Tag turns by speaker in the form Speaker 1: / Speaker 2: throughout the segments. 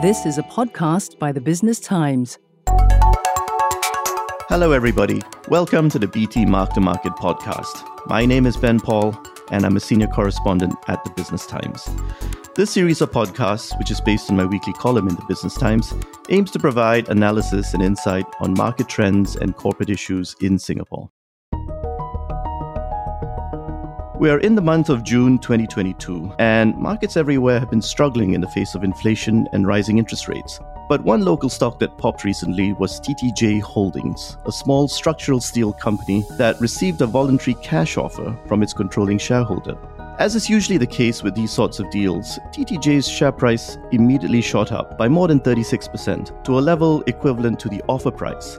Speaker 1: This is a podcast by the Business Times.
Speaker 2: Hello, everybody. Welcome to the BT Mark to Market podcast. My name is Ben Paul, and I'm a senior correspondent at the Business Times. This series of podcasts, which is based on my weekly column in the Business Times, aims to provide analysis and insight on market trends and corporate issues in Singapore. We are in the month of June 2022, and markets everywhere have been struggling in the face of inflation and rising interest rates. But one local stock that popped recently was TTJ Holdings, a small structural steel company that received a voluntary cash offer from its controlling shareholder. As is usually the case with these sorts of deals, TTJ's share price immediately shot up by more than 36% to a level equivalent to the offer price.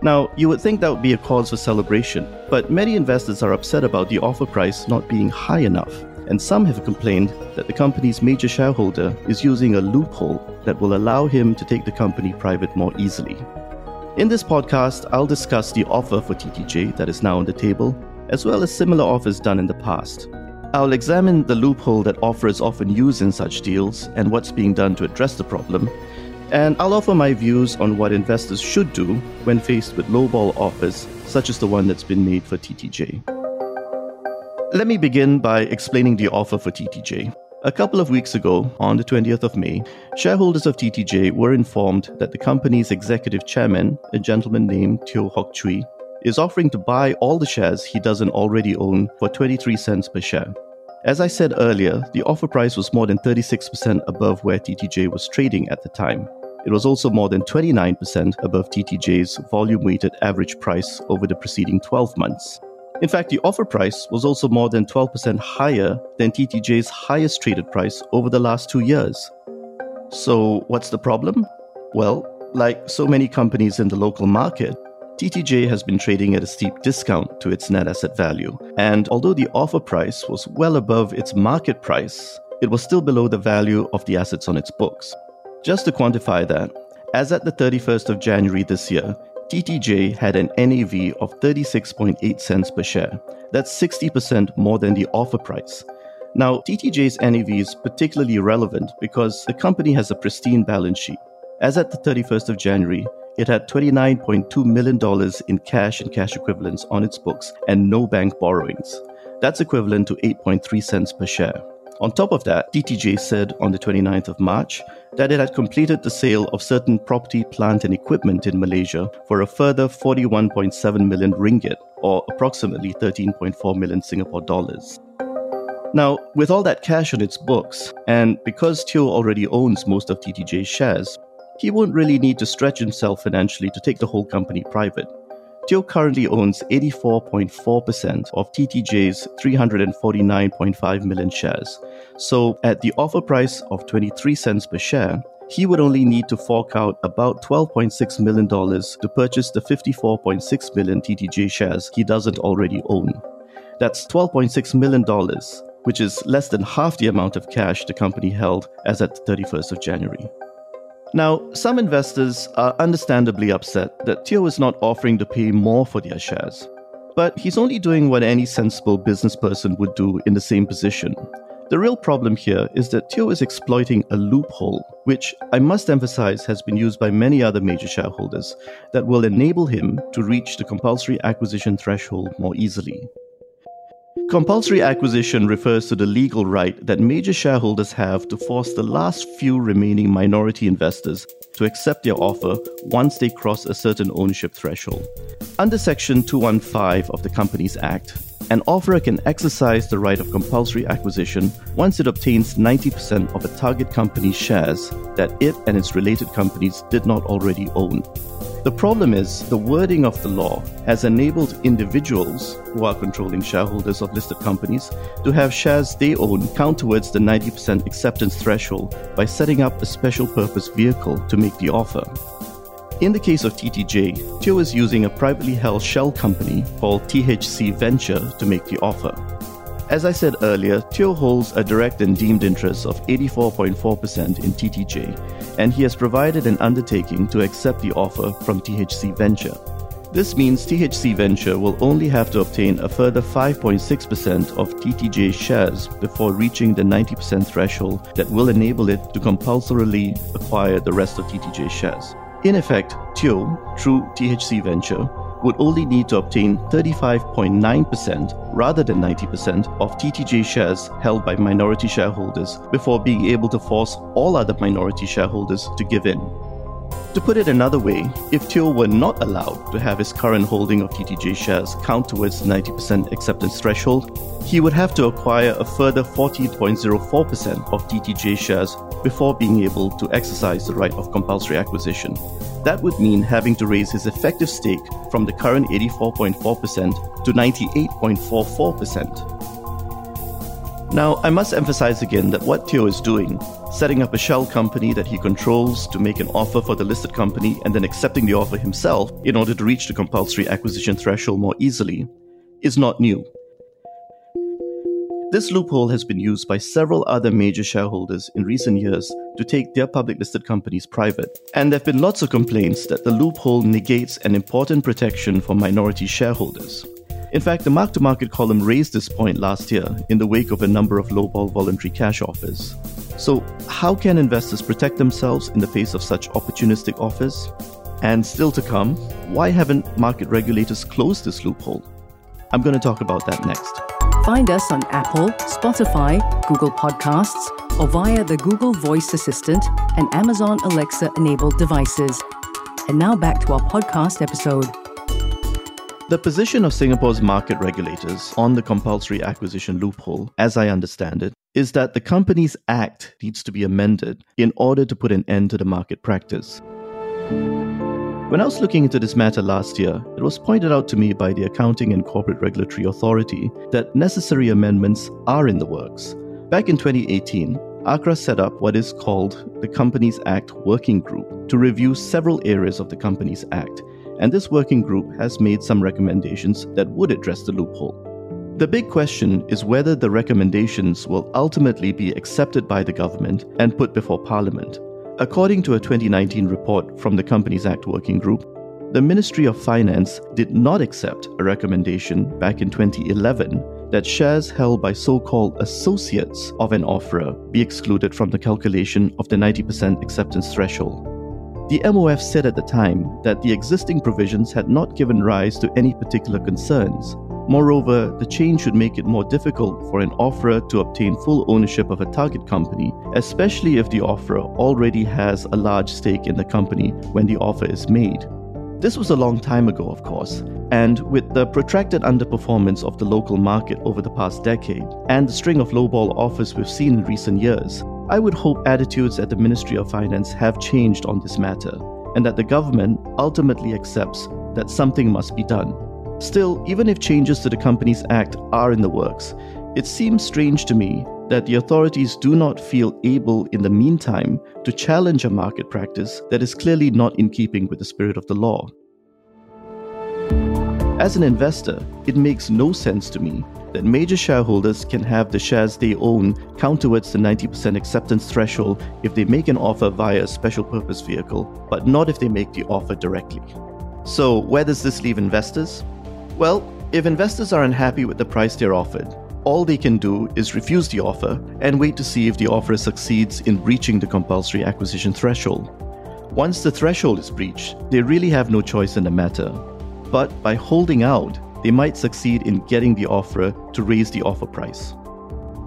Speaker 2: Now, you would think that would be a cause for celebration, but many investors are upset about the offer price not being high enough, and some have complained that the company's major shareholder is using a loophole that will allow him to take the company private more easily. In this podcast, I'll discuss the offer for TTJ that is now on the table, as well as similar offers done in the past. I'll examine the loophole that offers often use in such deals and what's being done to address the problem, and I'll offer my views on what investors should do when faced with lowball offers, such as the one that's been made for TTJ. Let me begin by explaining the offer for TTJ. A couple of weeks ago, on the 20th of May, shareholders of TTJ were informed that the company's executive chairman, a gentleman named Teo Hock Chwee, is offering to buy all the shares he doesn't already own for 23 cents per share. As I said earlier, the offer price was more than 36% above where TTJ was trading at the time. It was also more than 29% above TTJ's volume weighted average price over the preceding 12 months. In fact, the offer price was also more than 12% higher than TTJ's highest traded price over the last two years. So, what's the problem? Well, like so many companies in the local market, TTJ has been trading at a steep discount to its net asset value. And although the offer price was well above its market price, it was still below the value of the assets on its books. Just to quantify that, as at the 31st of January this year, TTJ had an NAV of 36.8 cents per share. That's 60% more than the offer price. Now, TTJ's NAV is particularly relevant because the company has a pristine balance sheet. As at the 31st of January, it had $29.2 million in cash and cash equivalents on its books and no bank borrowings. That's equivalent to 8.3 cents per share. On top of that, TTJ said on the 29th of March that it had completed the sale of certain property, plant, and equipment in Malaysia for a further 41.7 million ringgit, or approximately 13.4 million Singapore dollars. Now, with all that cash on its books, and because Teo already owns most of TTJ's shares, he won't really need to stretch himself financially to take the whole company private. Teo currently owns 84.4% of TTJ's 349.5 million shares. So, at the offer price of 23 cents per share, he would only need to fork out about $12.6 million to purchase the 54.6 million TTJ shares he doesn't already own. That's $12.6 million, which is less than half the amount of cash the company held as at the 31st of January. Now, some investors are understandably upset that Teo is not offering to pay more for their shares. But he's only doing what any sensible business person would do in the same position. The real problem here is that Teo is exploiting a loophole, which I must emphasize has been used by many other major shareholders, that will enable him to reach the compulsory acquisition threshold more easily. Compulsory acquisition refers to the legal right that major shareholders have to force the last few remaining minority investors to accept their offer once they cross a certain ownership threshold. Under Section 215 of the Companies Act, an offeror can exercise the right of compulsory acquisition once it obtains 90% of a target company's shares that it and its related companies did not already own. The problem is the wording of the law has enabled individuals who are controlling shareholders of listed companies to have shares they own count towards the 90% acceptance threshold by setting up a special purpose vehicle to make the offer. In the case of TTJ, Teo is using a privately held shell company called THC Venture to make the offer. As I said earlier, Teo holds a direct and deemed interest of 84.4% in TTJ, and he has provided an undertaking to accept the offer from THC Venture. This means THC Venture will only have to obtain a further 5.6% of TTJ shares before reaching the 90% threshold that will enable it to compulsorily acquire the rest of TTJ shares. In effect, Teo, through THC Venture, would only need to obtain 35.9% rather than 90% of TTJ shares held by minority shareholders before being able to force all other minority shareholders to give in. To put it another way, if Teo were not allowed to have his current holding of TTJ shares count towards the 90% acceptance threshold, he would have to acquire a further 14.04% of TTJ shares before being able to exercise the right of compulsory acquisition. That would mean having to raise his effective stake from the current 84.4% to 98.44%. Now, I must emphasize again that what Teo is doing, setting up a shell company that he controls to make an offer for the listed company and then accepting the offer himself in order to reach the compulsory acquisition threshold more easily, is not new. This loophole has been used by several other major shareholders in recent years to take their public listed companies private. And there have been lots of complaints that the loophole negates an important protection for minority shareholders. In fact, the mark to market column raised this point last year in the wake of a number of lowball voluntary cash offers. So, how can investors protect themselves in the face of such opportunistic offers? And still to come, why haven't market regulators closed this loophole? I'm going to talk about that next.
Speaker 1: Find us on Apple, Spotify, Google Podcasts, or via the Google Voice Assistant and Amazon Alexa enabled devices. And now back to our podcast episode.
Speaker 2: The position of Singapore's market regulators on the compulsory acquisition loophole, as I understand it, is that the Companies Act needs to be amended in order to put an end to the market practice. When I was looking into this matter last year, it was pointed out to me by the Accounting and Corporate Regulatory Authority that necessary amendments are in the works. Back in 2018, ACRA set up what is called the Companies Act Working Group to review several areas of the Companies Act and this working group has made some recommendations that would address the loophole. The big question is whether the recommendations will ultimately be accepted by the government and put before Parliament. According to a 2019 report from the Companies Act Working Group, the Ministry of Finance did not accept a recommendation back in 2011 that shares held by so called associates of an offerer be excluded from the calculation of the 90% acceptance threshold. The MOF said at the time that the existing provisions had not given rise to any particular concerns. Moreover, the change should make it more difficult for an offerer to obtain full ownership of a target company, especially if the offerer already has a large stake in the company when the offer is made. This was a long time ago, of course, and with the protracted underperformance of the local market over the past decade and the string of lowball offers we've seen in recent years, I would hope attitudes at the Ministry of Finance have changed on this matter, and that the government ultimately accepts that something must be done. Still, even if changes to the Companies Act are in the works, it seems strange to me that the authorities do not feel able in the meantime to challenge a market practice that is clearly not in keeping with the spirit of the law. As an investor, it makes no sense to me that major shareholders can have the shares they own count towards the 90% acceptance threshold if they make an offer via a special purpose vehicle, but not if they make the offer directly. So, where does this leave investors? Well, if investors are unhappy with the price they're offered, all they can do is refuse the offer and wait to see if the offer succeeds in breaching the compulsory acquisition threshold. Once the threshold is breached, they really have no choice in the matter. But by holding out, they might succeed in getting the offerer to raise the offer price.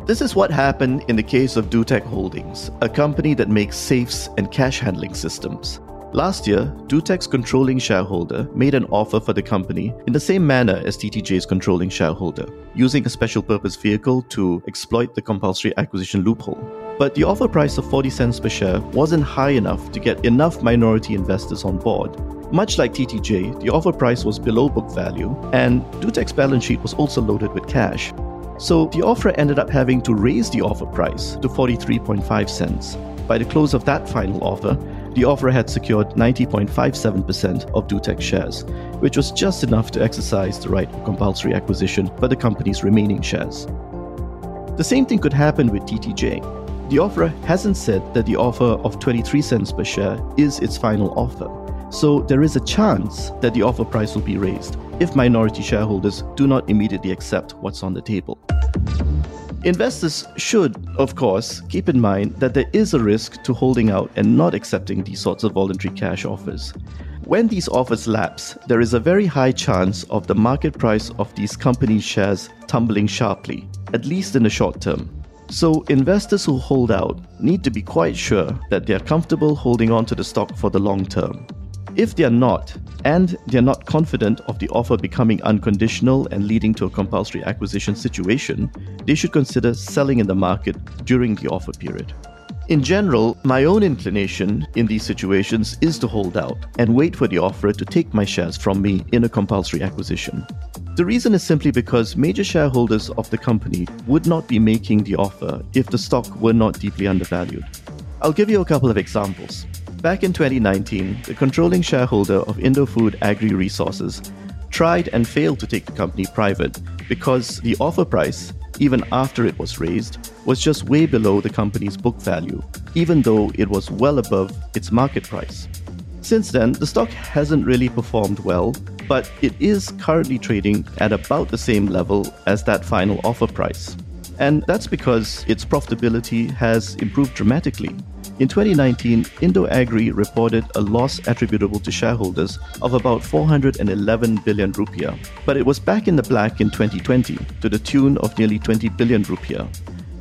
Speaker 2: This is what happened in the case of Dutech Holdings, a company that makes safes and cash handling systems. Last year, Dutech's controlling shareholder made an offer for the company in the same manner as TTJ's controlling shareholder, using a special purpose vehicle to exploit the compulsory acquisition loophole. But the offer price of 40 cents per share wasn't high enough to get enough minority investors on board, much like TTJ, the offer price was below book value, and Dutech's balance sheet was also loaded with cash. So the offerer ended up having to raise the offer price to 43.5 cents. By the close of that final offer, the offerer had secured 90.57% of Dutech shares, which was just enough to exercise the right of compulsory acquisition for the company's remaining shares. The same thing could happen with TTJ. The offerer hasn't said that the offer of 23 cents per share is its final offer. So there is a chance that the offer price will be raised if minority shareholders do not immediately accept what's on the table. Investors should, of course, keep in mind that there is a risk to holding out and not accepting these sorts of voluntary cash offers. When these offers lapse, there is a very high chance of the market price of these companies' shares tumbling sharply, at least in the short term. So, investors who hold out need to be quite sure that they are comfortable holding on to the stock for the long term. If they are not, and they are not confident of the offer becoming unconditional and leading to a compulsory acquisition situation, they should consider selling in the market during the offer period. In general, my own inclination in these situations is to hold out and wait for the offerer to take my shares from me in a compulsory acquisition. The reason is simply because major shareholders of the company would not be making the offer if the stock were not deeply undervalued. I'll give you a couple of examples. Back in 2019, the controlling shareholder of Indofood Agri Resources tried and failed to take the company private because the offer price, even after it was raised, was just way below the company's book value, even though it was well above its market price. Since then, the stock hasn't really performed well, but it is currently trading at about the same level as that final offer price. And that's because its profitability has improved dramatically in 2019, IndoAgri reported a loss attributable to shareholders of about 411 billion rupiah, but it was back in the black in 2020 to the tune of nearly 20 billion rupiah.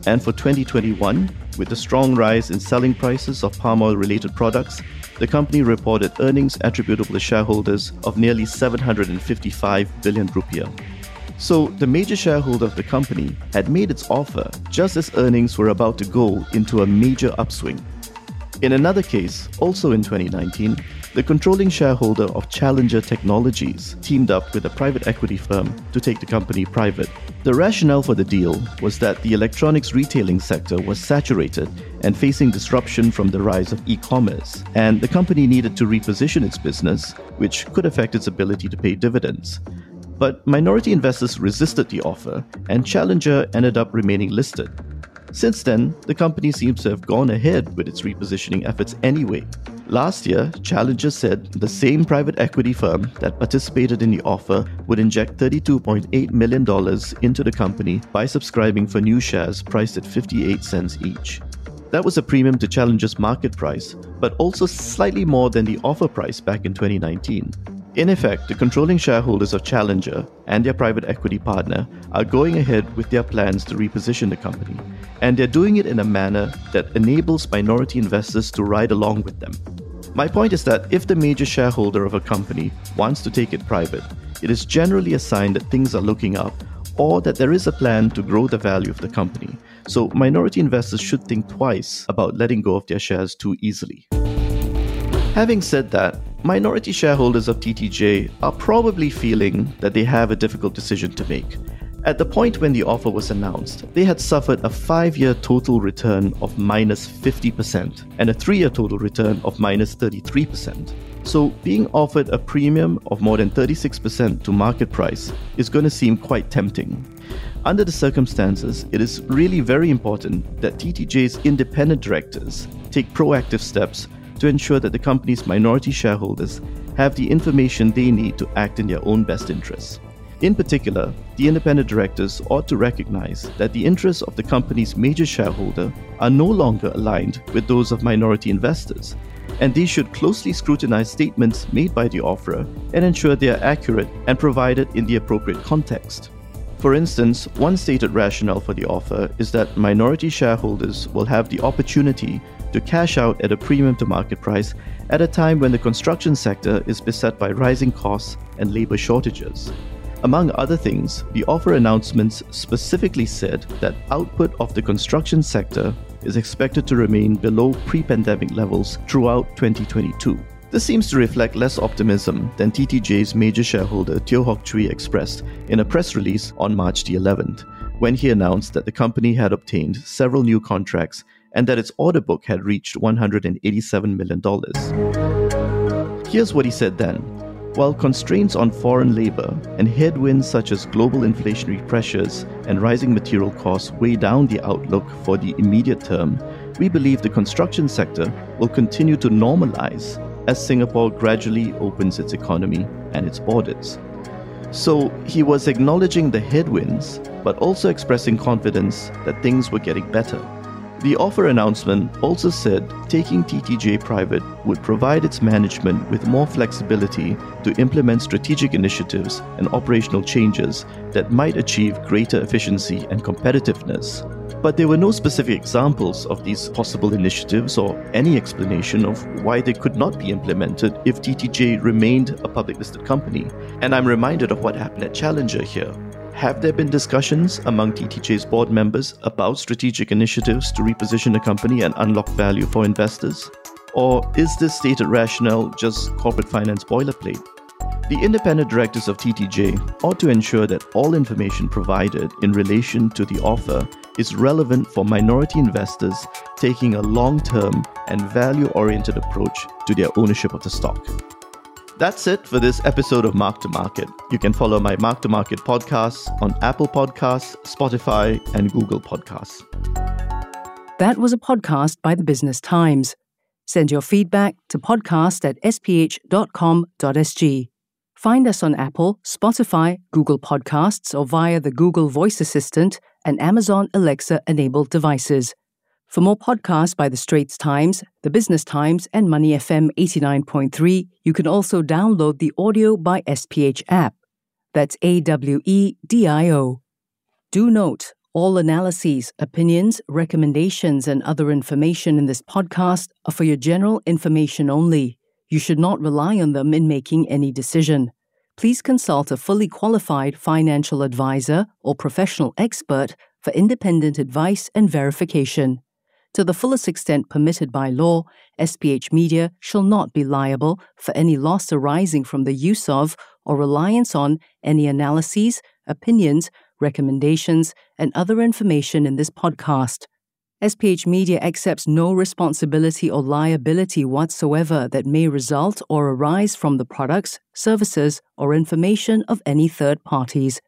Speaker 2: And for 2021, with the strong rise in selling prices of palm oil related products, the company reported earnings attributable to shareholders of nearly 755 billion rupiah. So, the major shareholder of the company had made its offer just as earnings were about to go into a major upswing. In another case, also in 2019, the controlling shareholder of Challenger Technologies teamed up with a private equity firm to take the company private. The rationale for the deal was that the electronics retailing sector was saturated and facing disruption from the rise of e commerce, and the company needed to reposition its business, which could affect its ability to pay dividends. But minority investors resisted the offer, and Challenger ended up remaining listed. Since then, the company seems to have gone ahead with its repositioning efforts anyway. Last year, Challenger said the same private equity firm that participated in the offer would inject $32.8 million into the company by subscribing for new shares priced at 58 cents each. That was a premium to Challenger's market price, but also slightly more than the offer price back in 2019. In effect, the controlling shareholders of Challenger and their private equity partner are going ahead with their plans to reposition the company, and they're doing it in a manner that enables minority investors to ride along with them. My point is that if the major shareholder of a company wants to take it private, it is generally a sign that things are looking up or that there is a plan to grow the value of the company. So, minority investors should think twice about letting go of their shares too easily. Having said that, minority shareholders of TTJ are probably feeling that they have a difficult decision to make. At the point when the offer was announced, they had suffered a five year total return of minus 50% and a three year total return of minus 33%. So, being offered a premium of more than 36% to market price is going to seem quite tempting. Under the circumstances, it is really very important that TTJ's independent directors take proactive steps to ensure that the company's minority shareholders have the information they need to act in their own best interests. In particular, the independent directors ought to recognize that the interests of the company's major shareholder are no longer aligned with those of minority investors, and they should closely scrutinize statements made by the offerer and ensure they are accurate and provided in the appropriate context. For instance, one stated rationale for the offer is that minority shareholders will have the opportunity to cash out at a premium to market price at a time when the construction sector is beset by rising costs and labor shortages. Among other things, the offer announcements specifically said that output of the construction sector is expected to remain below pre pandemic levels throughout 2022. This seems to reflect less optimism than TTJ's major shareholder Teo Hock Chwee expressed in a press release on March the 11th, when he announced that the company had obtained several new contracts and that its order book had reached $187 million. Here's what he said then. While constraints on foreign labor and headwinds such as global inflationary pressures and rising material costs weigh down the outlook for the immediate term, we believe the construction sector will continue to normalize as Singapore gradually opens its economy and its borders. So he was acknowledging the headwinds, but also expressing confidence that things were getting better. The offer announcement also said taking TTJ private would provide its management with more flexibility to implement strategic initiatives and operational changes that might achieve greater efficiency and competitiveness. But there were no specific examples of these possible initiatives or any explanation of why they could not be implemented if TTJ remained a public listed company. And I'm reminded of what happened at Challenger here have there been discussions among TTJ's board members about strategic initiatives to reposition the company and unlock value for investors? Or is this stated rationale just corporate finance boilerplate? The independent directors of TTJ ought to ensure that all information provided in relation to the offer is relevant for minority investors taking a long term and value oriented approach to their ownership of the stock. That's it for this episode of Mark to Market. You can follow my Mark to Market podcasts on Apple Podcasts, Spotify, and Google Podcasts.
Speaker 1: That was a podcast by the Business Times. Send your feedback to podcast at sph.com.sg. Find us on Apple, Spotify, Google Podcasts, or via the Google Voice Assistant and Amazon Alexa enabled devices. For more podcasts by The Straits Times, The Business Times, and Money FM 89.3, you can also download the AWEDIO by SPH app. That's A W E D I O. Do note, all analyses, opinions, recommendations, and other information in this podcast are for your general information only. You should not rely on them in making any decision. Please consult a fully qualified financial advisor or professional expert for independent advice and verification. To the fullest extent permitted by law, SPH Media shall not be liable for any loss arising from the use of or reliance on any analyses, opinions, recommendations, and other information in this podcast. SPH Media accepts no responsibility or liability whatsoever that may result or arise from the products, services, or information of any third parties.